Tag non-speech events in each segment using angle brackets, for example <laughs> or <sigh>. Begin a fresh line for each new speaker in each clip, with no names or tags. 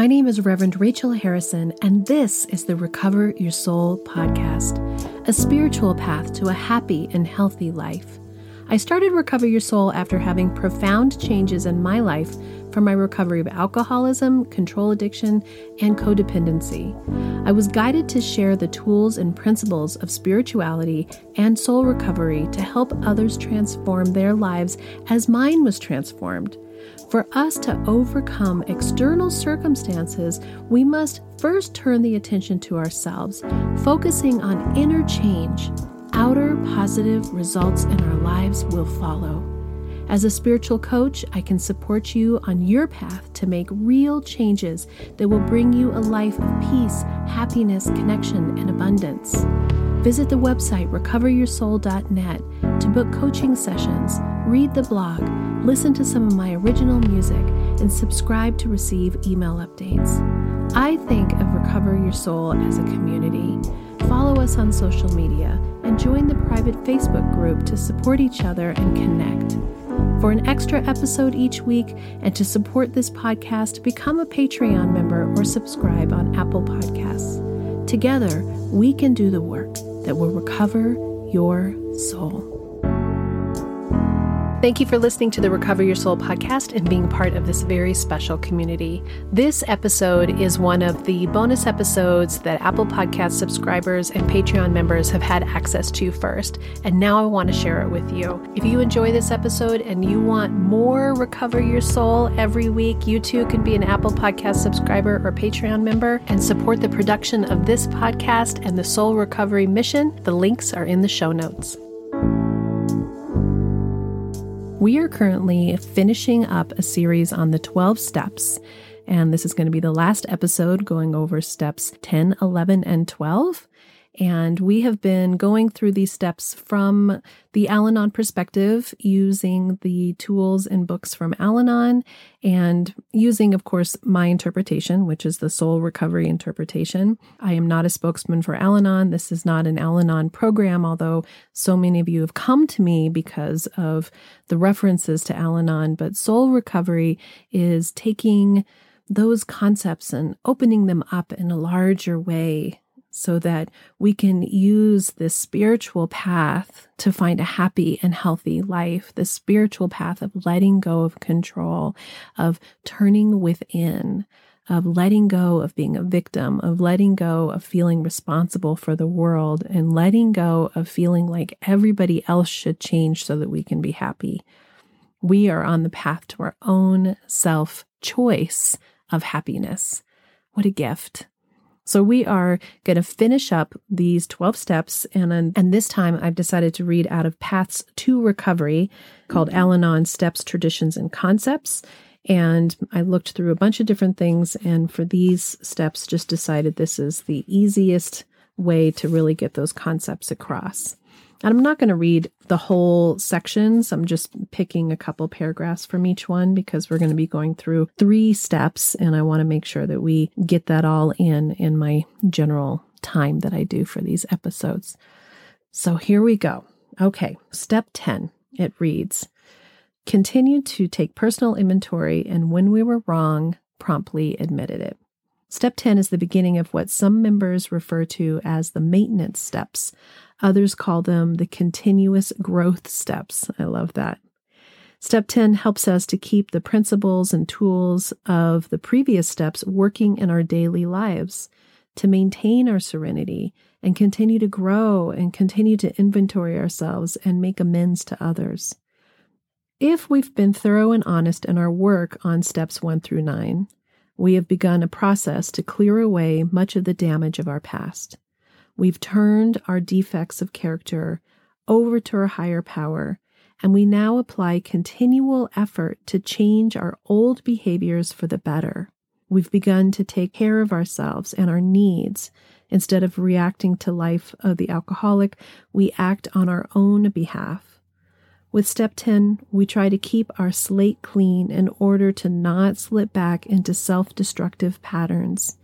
My name is Reverend Rachel Harrison, and this is the Recover Your Soul podcast, a spiritual path to a happy and healthy life. I started Recover Your Soul after having profound changes in my life from my recovery of alcoholism, control addiction, and codependency. I was guided to share the tools and principles of spirituality and soul recovery to help others transform their lives as mine was transformed. For us to overcome external circumstances, we must first turn the attention to ourselves, focusing on inner change. Outer positive results in our lives will follow. As a spiritual coach, I can support you on your path to make real changes that will bring you a life of peace, happiness, connection, and abundance. Visit the website recoveryoursoul.net to book coaching sessions, read the blog, listen to some of my original music, and subscribe to receive email updates. I think of Recover Your Soul as a community. Follow us on social media and join the private Facebook group to support each other and connect. For an extra episode each week and to support this podcast, become a Patreon member or subscribe on Apple Podcasts. Together, we can do the work that will recover your soul. Thank you for listening to the Recover Your Soul podcast and being part of this very special community. This episode is one of the bonus episodes that Apple Podcast subscribers and Patreon members have had access to first, and now I want to share it with you. If you enjoy this episode and you want more Recover Your Soul every week, you too can be an Apple Podcast subscriber or Patreon member and support the production of this podcast and the Soul Recovery Mission. The links are in the show notes. We are currently finishing up a series on the 12 steps, and this is going to be the last episode going over steps 10, 11, and 12. And we have been going through these steps from the Al Anon perspective, using the tools and books from Al Anon, and using, of course, my interpretation, which is the soul recovery interpretation. I am not a spokesman for Al Anon. This is not an Al Anon program, although so many of you have come to me because of the references to Al Anon. But soul recovery is taking those concepts and opening them up in a larger way so that we can use this spiritual path to find a happy and healthy life, the spiritual path of letting go of control, of turning within, of letting go of being a victim, of letting go of feeling responsible for the world, and letting go of feeling like everybody else should change so that we can be happy. We are on the path to our own self choice of happiness. What a gift. So we are going to finish up these 12 steps. And, and this time I've decided to read out of Paths to Recovery called mm-hmm. Al Anon Steps, Traditions, and Concepts. And I looked through a bunch of different things. And for these steps, just decided this is the easiest way to really get those concepts across. And I'm not going to read the whole sections. I'm just picking a couple paragraphs from each one because we're going to be going through three steps and I want to make sure that we get that all in in my general time that I do for these episodes. So here we go. Okay, step 10. It reads Continue to take personal inventory and when we were wrong, promptly admitted it. Step 10 is the beginning of what some members refer to as the maintenance steps Others call them the continuous growth steps. I love that. Step 10 helps us to keep the principles and tools of the previous steps working in our daily lives, to maintain our serenity and continue to grow and continue to inventory ourselves and make amends to others. If we've been thorough and honest in our work on steps 1 through 9, we have begun a process to clear away much of the damage of our past. We've turned our defects of character over to our higher power, and we now apply continual effort to change our old behaviors for the better. We've begun to take care of ourselves and our needs. Instead of reacting to life of the alcoholic, we act on our own behalf. With step 10, we try to keep our slate clean in order to not slip back into self destructive patterns.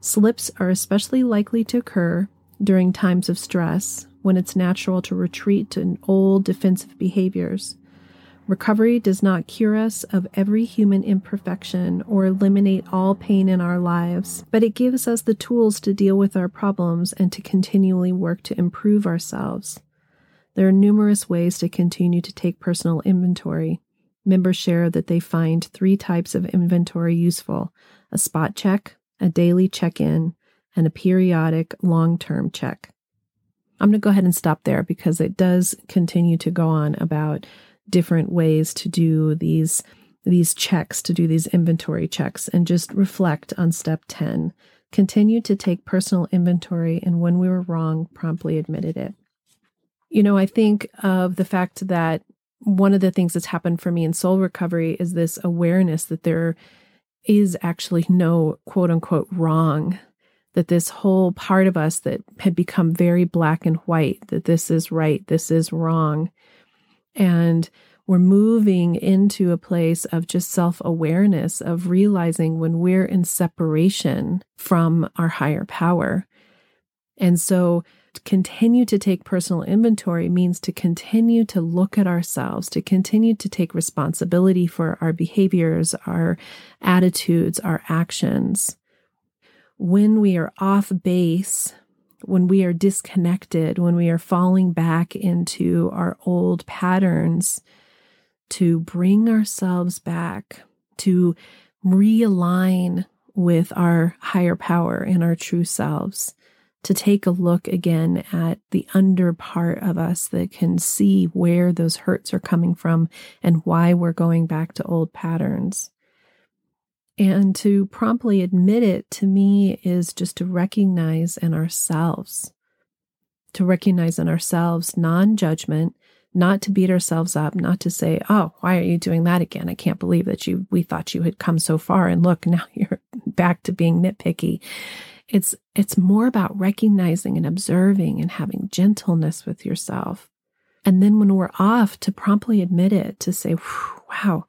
Slips are especially likely to occur during times of stress when it's natural to retreat to old defensive behaviors. Recovery does not cure us of every human imperfection or eliminate all pain in our lives, but it gives us the tools to deal with our problems and to continually work to improve ourselves. There are numerous ways to continue to take personal inventory. Members share that they find three types of inventory useful a spot check, a daily check in, and a periodic long term check. I'm going to go ahead and stop there because it does continue to go on about different ways to do these these checks to do these inventory checks and just reflect on step 10 continue to take personal inventory and when we were wrong promptly admitted it you know i think of the fact that one of the things that's happened for me in soul recovery is this awareness that there is actually no quote unquote wrong that this whole part of us that had become very black and white that this is right this is wrong and we're moving into a place of just self awareness, of realizing when we're in separation from our higher power. And so, to continue to take personal inventory means to continue to look at ourselves, to continue to take responsibility for our behaviors, our attitudes, our actions. When we are off base, when we are disconnected, when we are falling back into our old patterns, to bring ourselves back, to realign with our higher power and our true selves, to take a look again at the under part of us that can see where those hurts are coming from and why we're going back to old patterns. And to promptly admit it to me is just to recognize in ourselves, to recognize in ourselves non judgment, not to beat ourselves up, not to say, "Oh, why are you doing that again? I can't believe that you we thought you had come so far and look, <laughs> now you're back to being nitpicky." It's it's more about recognizing and observing and having gentleness with yourself. And then when we're off to promptly admit it, to say, "Wow,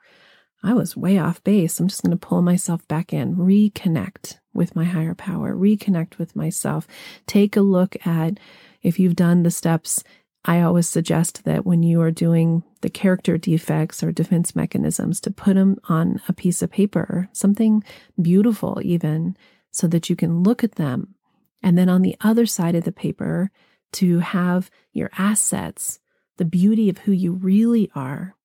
I was way off base. I'm just going to pull myself back in, reconnect with my higher power, reconnect with myself. Take a look at if you've done the steps. I always suggest that when you are doing the character defects or defense mechanisms, to put them on a piece of paper, something beautiful, even, so that you can look at them. And then on the other side of the paper, to have your assets, the beauty of who you really are,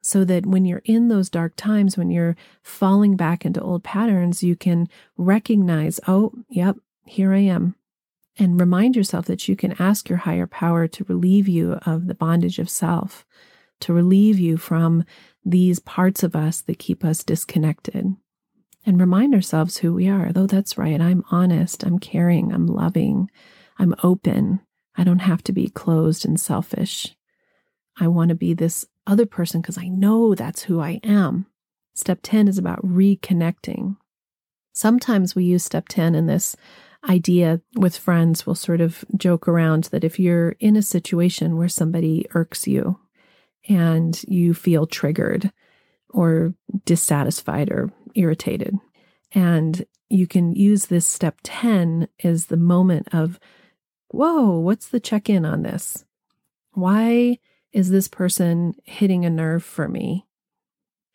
so that when you're in those dark times, when you're falling back into old patterns, you can recognize, oh, yep, here I am. And remind yourself that you can ask your higher power to relieve you of the bondage of self, to relieve you from these parts of us that keep us disconnected. And remind ourselves who we are. Though that's right, I'm honest, I'm caring, I'm loving, I'm open. I don't have to be closed and selfish. I want to be this other person because I know that's who I am. Step 10 is about reconnecting. Sometimes we use step 10 in this idea with friends. We'll sort of joke around that if you're in a situation where somebody irks you and you feel triggered or dissatisfied or irritated, and you can use this step 10 as the moment of, whoa, what's the check in on this? Why is this person hitting a nerve for me?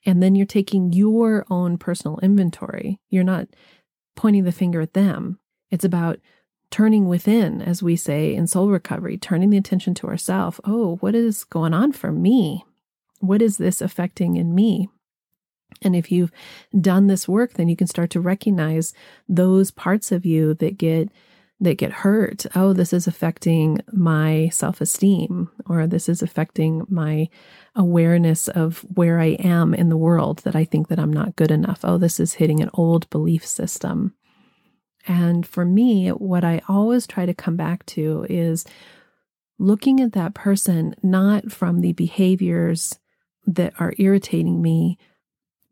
And then you're taking your own personal inventory. You're not pointing the finger at them. It's about turning within, as we say in soul recovery, turning the attention to ourself. Oh, what is going on for me? What is this affecting in me? And if you've done this work, then you can start to recognize those parts of you that get that get hurt. Oh, this is affecting my self esteem, or this is affecting my awareness of where I am in the world, that I think that I'm not good enough. Oh, this is hitting an old belief system. And for me, what I always try to come back to is looking at that person not from the behaviors that are irritating me,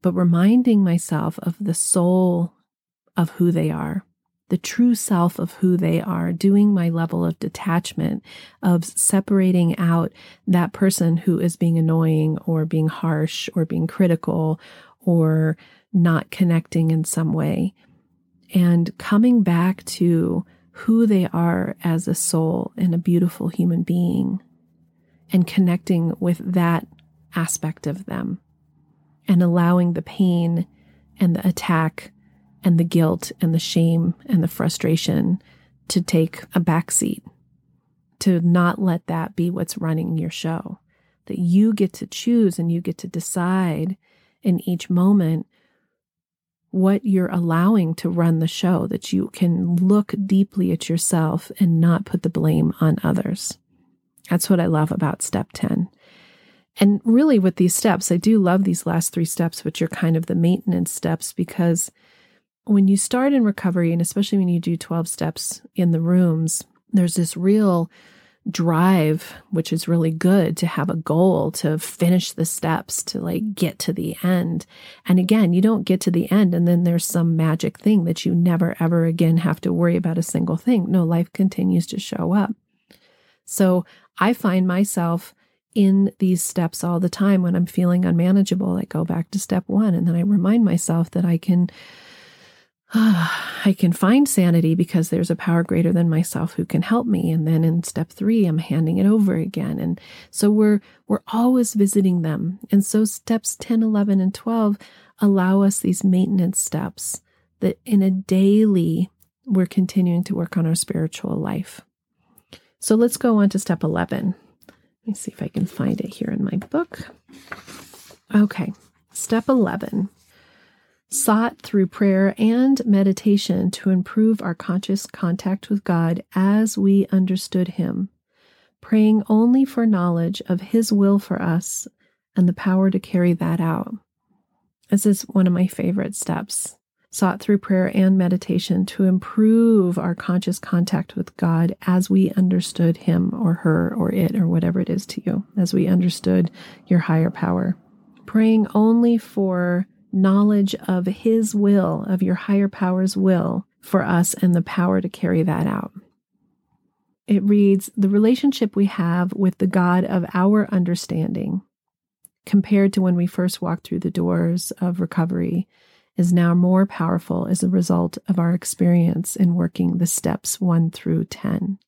but reminding myself of the soul of who they are the true self of who they are, doing my level of detachment, of separating out that person who is being annoying or being harsh or being critical or not connecting in some way, and coming back to who they are as a soul and a beautiful human being and connecting with that aspect of them and allowing the pain and the attack and the guilt and the shame and the frustration to take a backseat, to not let that be what's running your show. That you get to choose and you get to decide in each moment what you're allowing to run the show, that you can look deeply at yourself and not put the blame on others. That's what I love about step 10. And really, with these steps, I do love these last three steps, which are kind of the maintenance steps, because when you start in recovery, and especially when you do 12 steps in the rooms, there's this real drive, which is really good to have a goal to finish the steps, to like get to the end. And again, you don't get to the end and then there's some magic thing that you never ever again have to worry about a single thing. No, life continues to show up. So I find myself in these steps all the time when I'm feeling unmanageable. I go back to step one and then I remind myself that I can <sighs> I can find sanity because there's a power greater than myself who can help me. And then in step three, I'm handing it over again. And so we're, we're always visiting them. And so steps 10, 11, and 12 allow us these maintenance steps that in a daily, we're continuing to work on our spiritual life. So let's go on to step 11. Let me see if I can find it here in my book. Okay. Step 11 sought through prayer and meditation to improve our conscious contact with God as we understood Him, praying only for knowledge of His will for us and the power to carry that out. This is one of my favorite steps. Sought through prayer and meditation to improve our conscious contact with God as we understood Him or her or it or whatever it is to you, as we understood your higher power. Praying only for knowledge of His will, of your higher power's will for us, and the power to carry that out. It reads The relationship we have with the God of our understanding, compared to when we first walked through the doors of recovery, is now more powerful as a result of our experience in working the steps 1 through 10.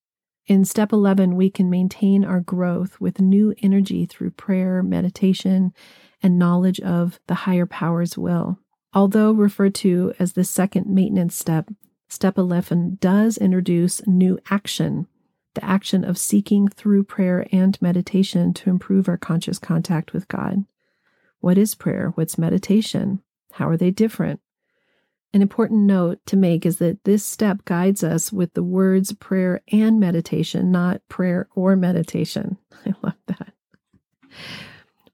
In step 11, we can maintain our growth with new energy through prayer, meditation, and knowledge of the higher power's will. Although referred to as the second maintenance step, step 11 does introduce new action, the action of seeking through prayer and meditation to improve our conscious contact with God. What is prayer? What's meditation? How are they different? An important note to make is that this step guides us with the words prayer and meditation, not prayer or meditation. <laughs> I love that.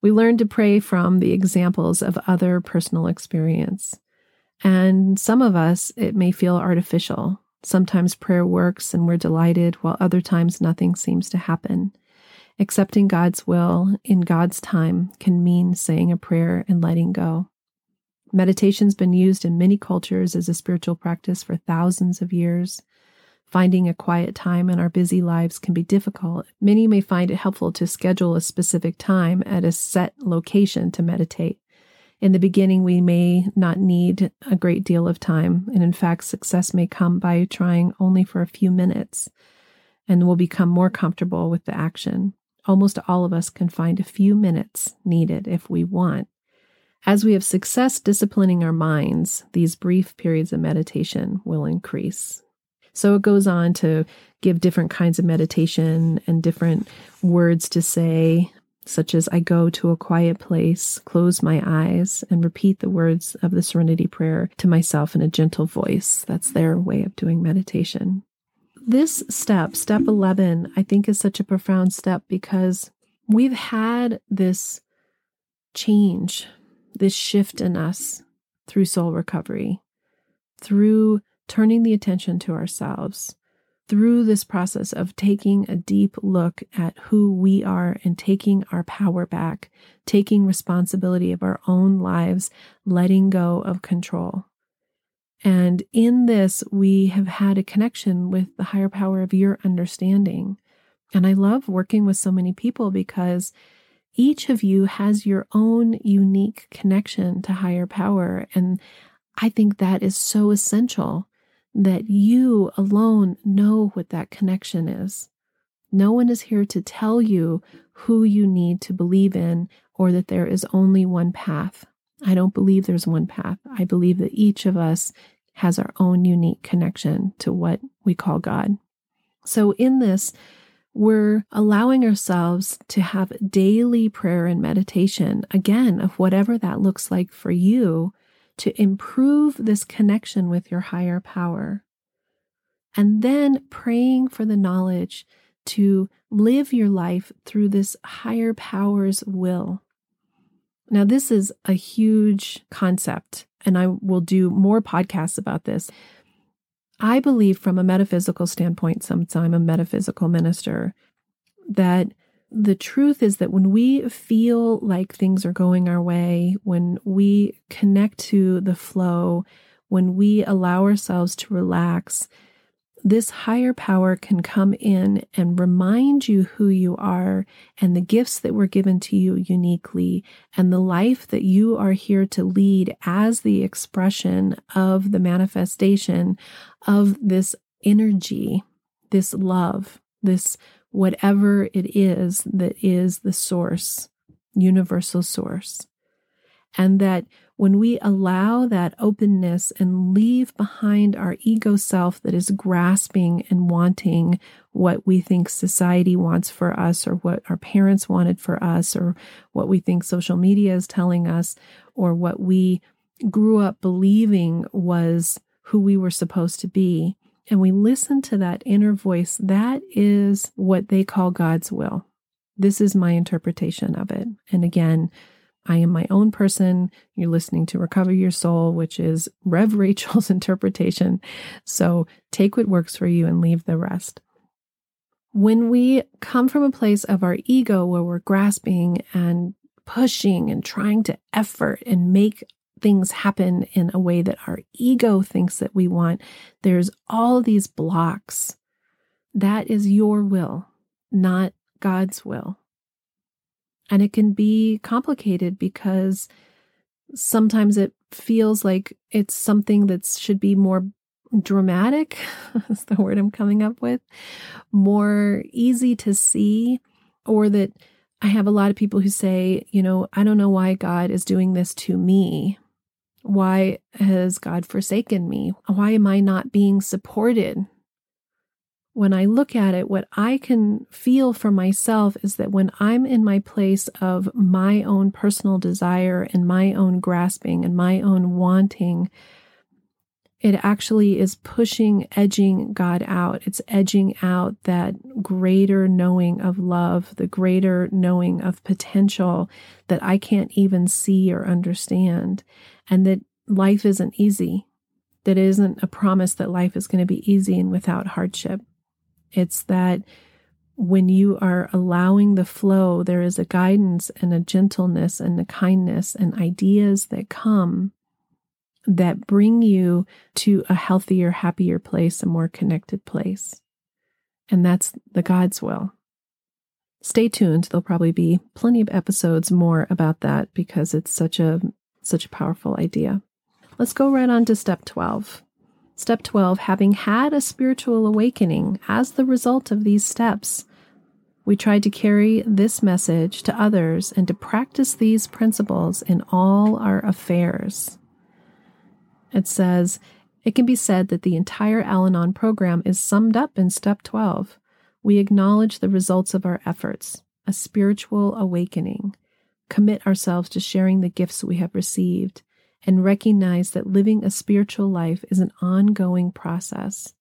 We learn to pray from the examples of other personal experience. And some of us, it may feel artificial. Sometimes prayer works and we're delighted, while other times nothing seems to happen. Accepting God's will in God's time can mean saying a prayer and letting go. Meditation's been used in many cultures as a spiritual practice for thousands of years. Finding a quiet time in our busy lives can be difficult. Many may find it helpful to schedule a specific time at a set location to meditate. In the beginning, we may not need a great deal of time, and in fact, success may come by trying only for a few minutes, and we'll become more comfortable with the action. Almost all of us can find a few minutes needed if we want. As we have success disciplining our minds, these brief periods of meditation will increase. So it goes on to give different kinds of meditation and different words to say, such as I go to a quiet place, close my eyes, and repeat the words of the serenity prayer to myself in a gentle voice. That's their way of doing meditation. This step, step 11, I think is such a profound step because we've had this change, this shift in us through soul recovery, through turning the attention to ourselves through this process of taking a deep look at who we are and taking our power back, taking responsibility of our own lives, letting go of control. And in this, we have had a connection with the higher power of your understanding. And I love working with so many people because each of you has your own unique connection to higher power. And I think that is so essential that you alone know what that connection is. No one is here to tell you who you need to believe in or that there is only one path. I don't believe there's one path. I believe that each of us has our own unique connection to what we call God. So, in this, we're allowing ourselves to have daily prayer and meditation, again, of whatever that looks like for you, to improve this connection with your higher power. And then praying for the knowledge to live your life through this higher power's will. Now, this is a huge concept, and I will do more podcasts about this. I believe, from a metaphysical standpoint, since I'm a metaphysical minister, that the truth is that when we feel like things are going our way, when we connect to the flow, when we allow ourselves to relax, this higher power can come in and remind you who you are and the gifts that were given to you uniquely and the life that you are here to lead as the expression of the manifestation of this energy, this love, this whatever it is that is the source, universal source. And that when we allow that openness and leave behind our ego self that is grasping and wanting what we think society wants for us, or what our parents wanted for us, or what we think social media is telling us, or what we grew up believing was who we were supposed to be, and we listen to that inner voice, that is what they call God's will. This is my interpretation of it. And again, I am my own person. You're listening to Recover Your Soul, which is Rev Rachel's <laughs> interpretation. So take what works for you and leave the rest. When we come from a place of our ego where we're grasping and pushing and trying to effort and make things happen in a way that our ego thinks that we want, there's all these blocks. That is your will, not God's will. And it can be complicated because sometimes it feels like it's something that should be more dramatic, <laughs> is the word I'm coming up with, more easy to see, or that I have a lot of people who say, you know, I don't know why God is doing this to me. Why has God forsaken me? Why am I not being supported? When I look at it, what I can feel for myself is that when I'm in my place of my own personal desire and my own grasping and my own wanting, it actually is pushing, edging God out. It's edging out that greater knowing of love, the greater knowing of potential that I can't even see or understand and that life isn't easy, that it isn't a promise that life is going to be easy and without hardship. It's that when you are allowing the flow, there is a guidance and a gentleness and a kindness and ideas that come that bring you to a healthier, happier place, a more connected place. And that's the God's will. Stay tuned. There'll probably be plenty of episodes more about that because it's such a such a powerful idea. Let's go right on to step 12. Step 12 having had a spiritual awakening as the result of these steps, we tried to carry this message to others and to practice these principles in all our affairs. It says, it can be said that the entire Al Anon program is summed up in step 12. We acknowledge the results of our efforts, a spiritual awakening, commit ourselves to sharing the gifts we have received, and recognize that living a spiritual life is an ongoing process.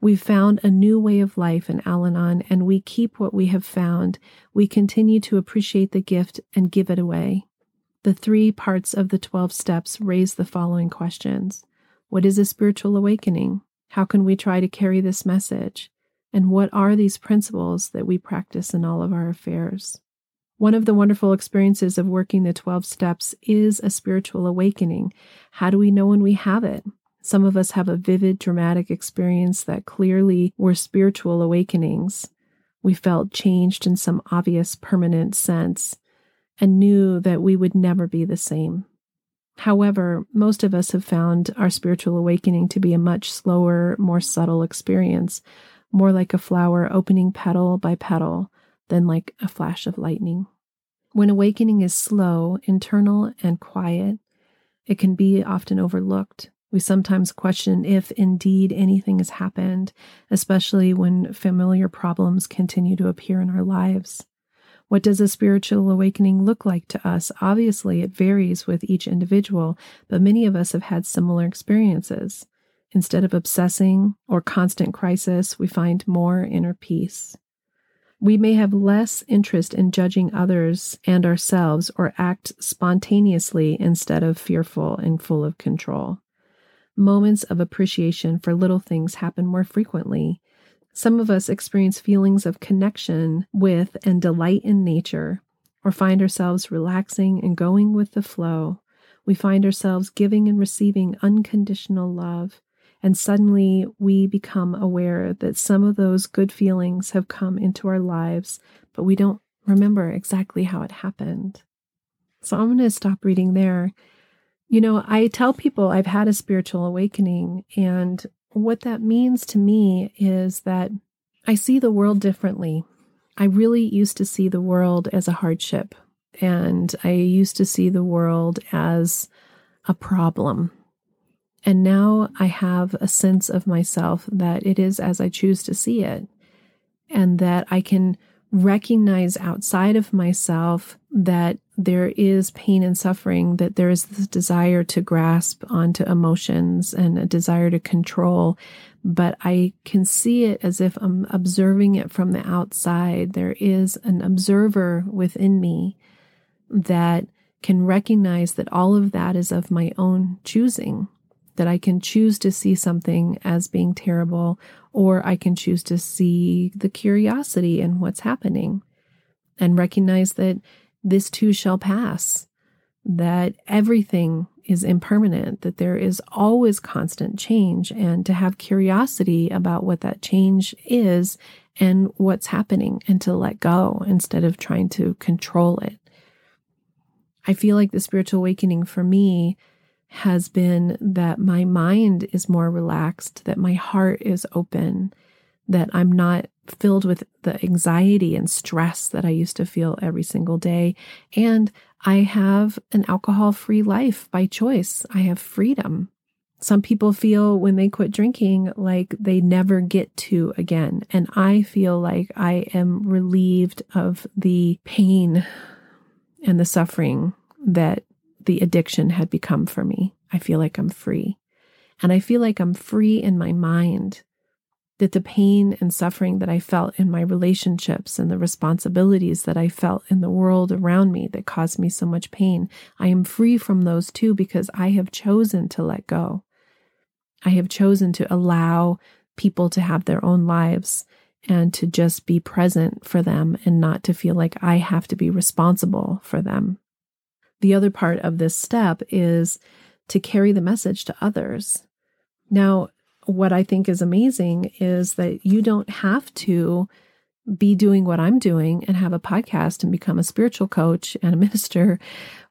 We've found a new way of life in Al Anon, and we keep what we have found. We continue to appreciate the gift and give it away. The three parts of the 12 steps raise the following questions What is a spiritual awakening? How can we try to carry this message? And what are these principles that we practice in all of our affairs? One of the wonderful experiences of working the 12 steps is a spiritual awakening. How do we know when we have it? Some of us have a vivid, dramatic experience that clearly were spiritual awakenings. We felt changed in some obvious, permanent sense and knew that we would never be the same. However, most of us have found our spiritual awakening to be a much slower, more subtle experience, more like a flower opening petal by petal than like a flash of lightning. When awakening is slow, internal, and quiet, it can be often overlooked. We sometimes question if indeed anything has happened, especially when familiar problems continue to appear in our lives. What does a spiritual awakening look like to us? Obviously, it varies with each individual, but many of us have had similar experiences. Instead of obsessing or constant crisis, we find more inner peace. We may have less interest in judging others and ourselves or act spontaneously instead of fearful and full of control. Moments of appreciation for little things happen more frequently. Some of us experience feelings of connection with and delight in nature, or find ourselves relaxing and going with the flow. We find ourselves giving and receiving unconditional love. And suddenly we become aware that some of those good feelings have come into our lives, but we don't remember exactly how it happened. So I'm going to stop reading there. You know, I tell people I've had a spiritual awakening, and what that means to me is that I see the world differently. I really used to see the world as a hardship, and I used to see the world as a problem. And now I have a sense of myself that it is as I choose to see it, and that I can recognize outside of myself that there is pain and suffering, that there is this desire to grasp onto emotions and a desire to control. But I can see it as if I'm observing it from the outside. There is an observer within me that can recognize that all of that is of my own choosing that I can choose to see something as being terrible, or I can choose to see the curiosity in what's happening and recognize that this too shall pass, that everything is impermanent, that there is always constant change, and to have curiosity about what that change is and what's happening, and to let go instead of trying to control it. I feel like the spiritual awakening for me has been that my mind is more relaxed, that my heart is open, that I'm not filled with the anxiety and stress that I used to feel every single day. And I have an alcohol free life by choice. I have freedom. Some people feel when they quit drinking like they never get to again. And I feel like I am relieved of the pain and the suffering that the addiction had become for me. I feel like I'm free. And I feel like I'm free in my mind, that the pain and suffering that I felt in my relationships and the responsibilities that I felt in the world around me that caused me so much pain, I am free from those too because I have chosen to let go. I have chosen to allow people to have their own lives and to just be present for them and not to feel like I have to be responsible for them the other part of this step is to carry the message to others. Now, what I think is amazing is that you don't have to be doing what I'm doing and have a podcast and become a spiritual coach and a <laughs> minister,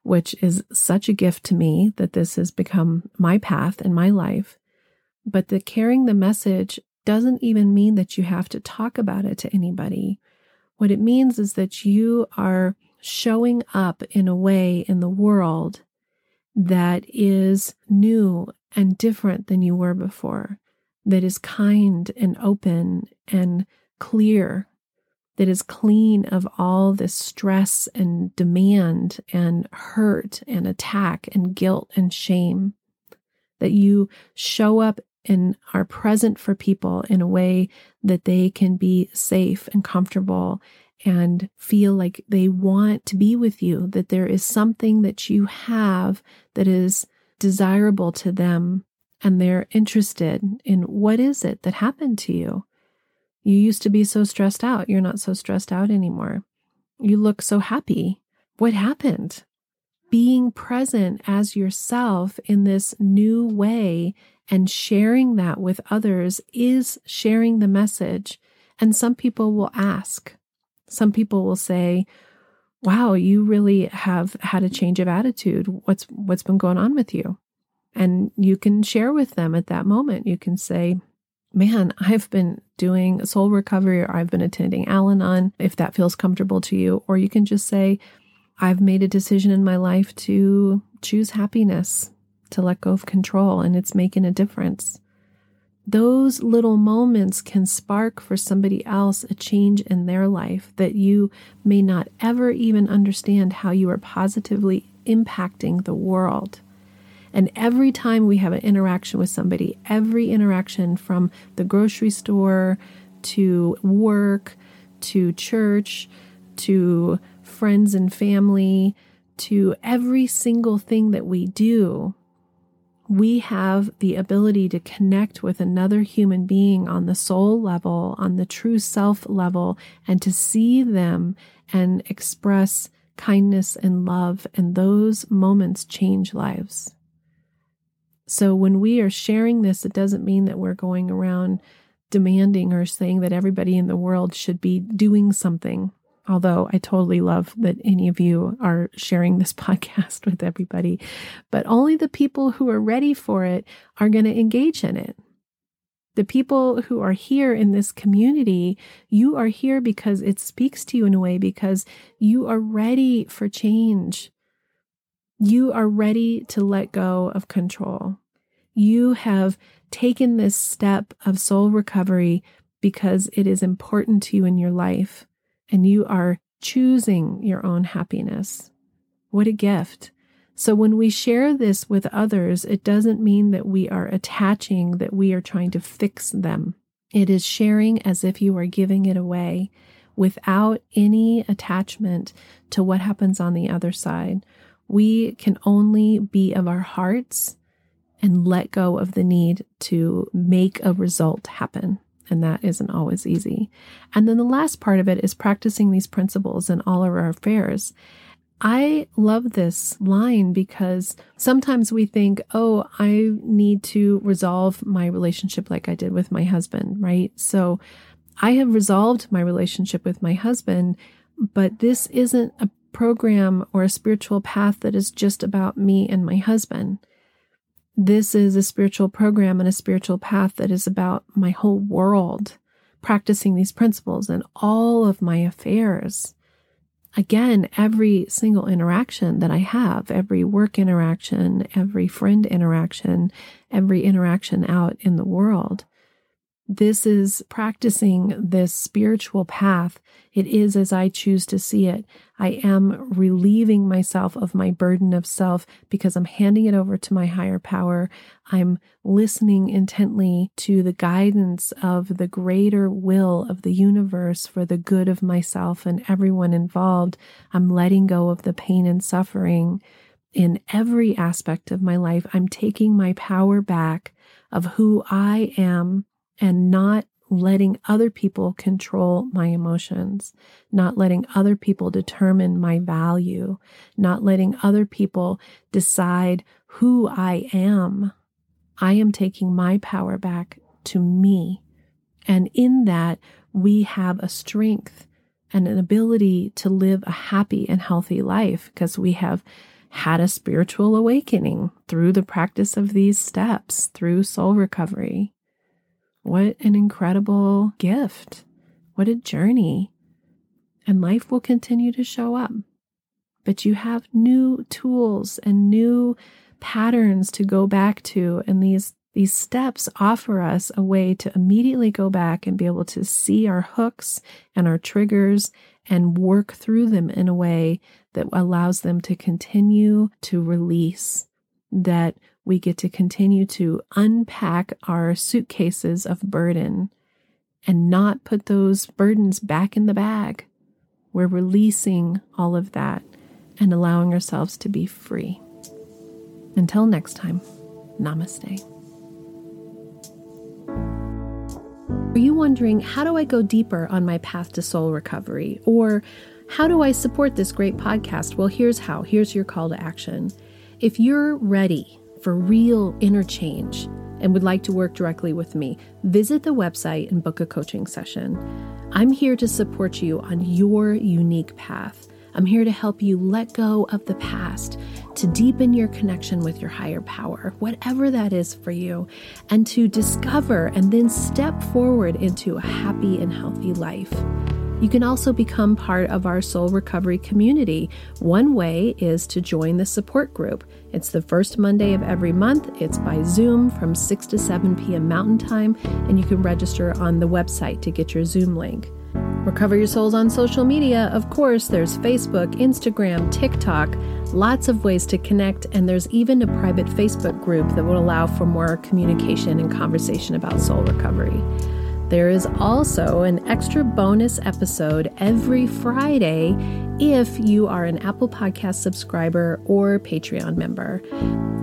which is such a gift to me that this has become my path in my life. But the carrying the message doesn't even mean that you have to talk about it to anybody. What it means is that you are showing up in a way in the world that is new and different than you were before, that is kind and open and clear, that is clean of all this stress and demand and hurt and attack and guilt and shame. That you show up and are present for people in a way that they can be safe and comfortable and feel like they want to be with you, that there is something that you have that is desirable to them and they're interested in what is it that happened to you. You used to be so stressed out. You're not so stressed out anymore. You look so happy. What happened? Being present as yourself in this new way and sharing that with others is sharing the message. And some people will ask, some people will say, "Wow, you really have had a change of attitude. What's what's been going on with you?" And you can share with them at that moment. You can say, man, I've been doing soul recovery or I've been attending Al Anon, if that feels comfortable to you. Or you can just say, I've made a decision in my life to choose happiness, to let go of control, and it's making a difference. Those little moments can spark for somebody else a change in their life that you may not ever even understand how you are positively impacting the world. And every time we have an interaction with somebody, every interaction from the grocery store to work to church to friends and family to every single thing that we do, we have the ability to connect with another human being on the soul level, on the true self level, and to see them and express kindness and love. And those moments change lives. So when we are sharing this, it doesn't mean that we're going around demanding or saying that everybody in the world should be doing something. Although I totally love that any of you are sharing this <laughs> podcast with everybody, but only the people who are ready for it are going to engage in it. The people who are here in this community, you are here because it speaks to you in a way because you are ready for change. You are ready to let go of control. You have taken this step of soul recovery because it is important to you in your life and you are choosing your own happiness. What a gift. So, when we share this with others, it doesn't mean that we are attaching, that we are trying to fix them. It is sharing as if you are giving it away without any attachment to what happens on the other side we can only be of our hearts and let go of the need to make a result happen. And that isn't always easy. And then the last part of it is practicing these principles in all of our affairs. I love this line because sometimes we think, oh, I need to resolve my relationship like I did with my husband, right? So I have resolved my relationship with my husband, but this isn't a program or a spiritual path that is just about me and my husband. This is a spiritual program and a spiritual path that is about my whole world, practicing these principles in all of my affairs. Again, every single interaction that I have, every work interaction, every friend interaction, every interaction out in the world, this is practicing this spiritual path. It is as I choose to see it. I am relieving myself of my burden of self because I'm handing it over to my higher power. I'm listening intently to the guidance of the greater will of the universe for the good of myself and everyone involved. I'm letting go of the pain and suffering in every aspect of my life. I'm taking my power back of who I am and not letting other people control my emotions, not letting other people determine my value, not letting other people decide who I am. I am taking my power back to me. And in that, we have a strength and an ability to live a happy and healthy life because we have had a spiritual awakening through the practice of these steps, through soul recovery. What an incredible gift. What a journey. And life will continue to show up. But you have new tools and new patterns to go back to. And these, these steps offer us a way to immediately go back and be able to see our hooks and our triggers and work through them in a way that allows them to continue to release, that we get to continue to unpack our suitcases of burden and not put those burdens back in the bag. We're releasing all of that and allowing ourselves to be free. Until next time, namaste. Are you wondering how do I go deeper on my path to soul recovery? Or how do I support this great podcast? Well, here's how. Here's your call to action. If you're ready for real interchange and would like to work directly with me, visit the website and book a coaching session. I'm here to support you on your unique path. I'm here to help you let go of the past, to deepen your connection with your higher power, whatever that is for you, and to discover and then step forward into a happy and healthy life. You can also become part of our soul recovery community. One way is to join the support group. It's the first Monday of every month. It's by Zoom from 6 to 7 p.m. Mountain Time, and you can register on the website to get your Zoom link. Recover Your Souls on social media. Of course, there's Facebook, Instagram, TikTok, lots of ways to connect, and there's even a private Facebook group that will allow for more communication and conversation about soul recovery. There is also an extra bonus episode every Friday if you are an Apple Podcast subscriber or Patreon member.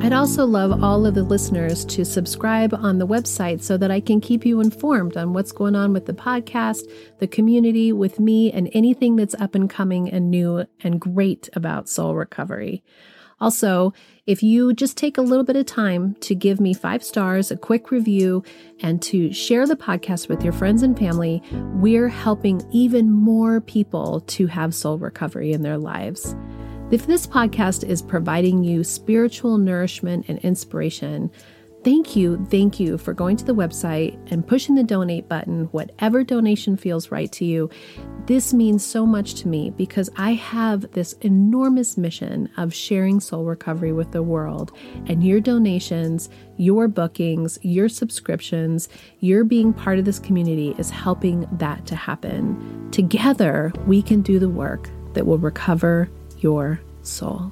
I'd also love all of the listeners to subscribe on the website so that I can keep you informed on what's going on with the podcast, the community, with me, and anything that's up and coming and new and great about soul recovery. Also, if you just take a little bit of time to give me five stars, a quick review, and to share the podcast with your friends and family, we're helping even more people to have soul recovery in their lives. If this podcast is providing you spiritual nourishment and inspiration, Thank you, thank you for going to the website and pushing the donate button, whatever donation feels right to you. This means so much to me because I have this enormous mission of sharing soul recovery with the world. And your donations, your bookings, your subscriptions, your being part of this community is helping that to happen. Together, we can do the work that will recover your soul.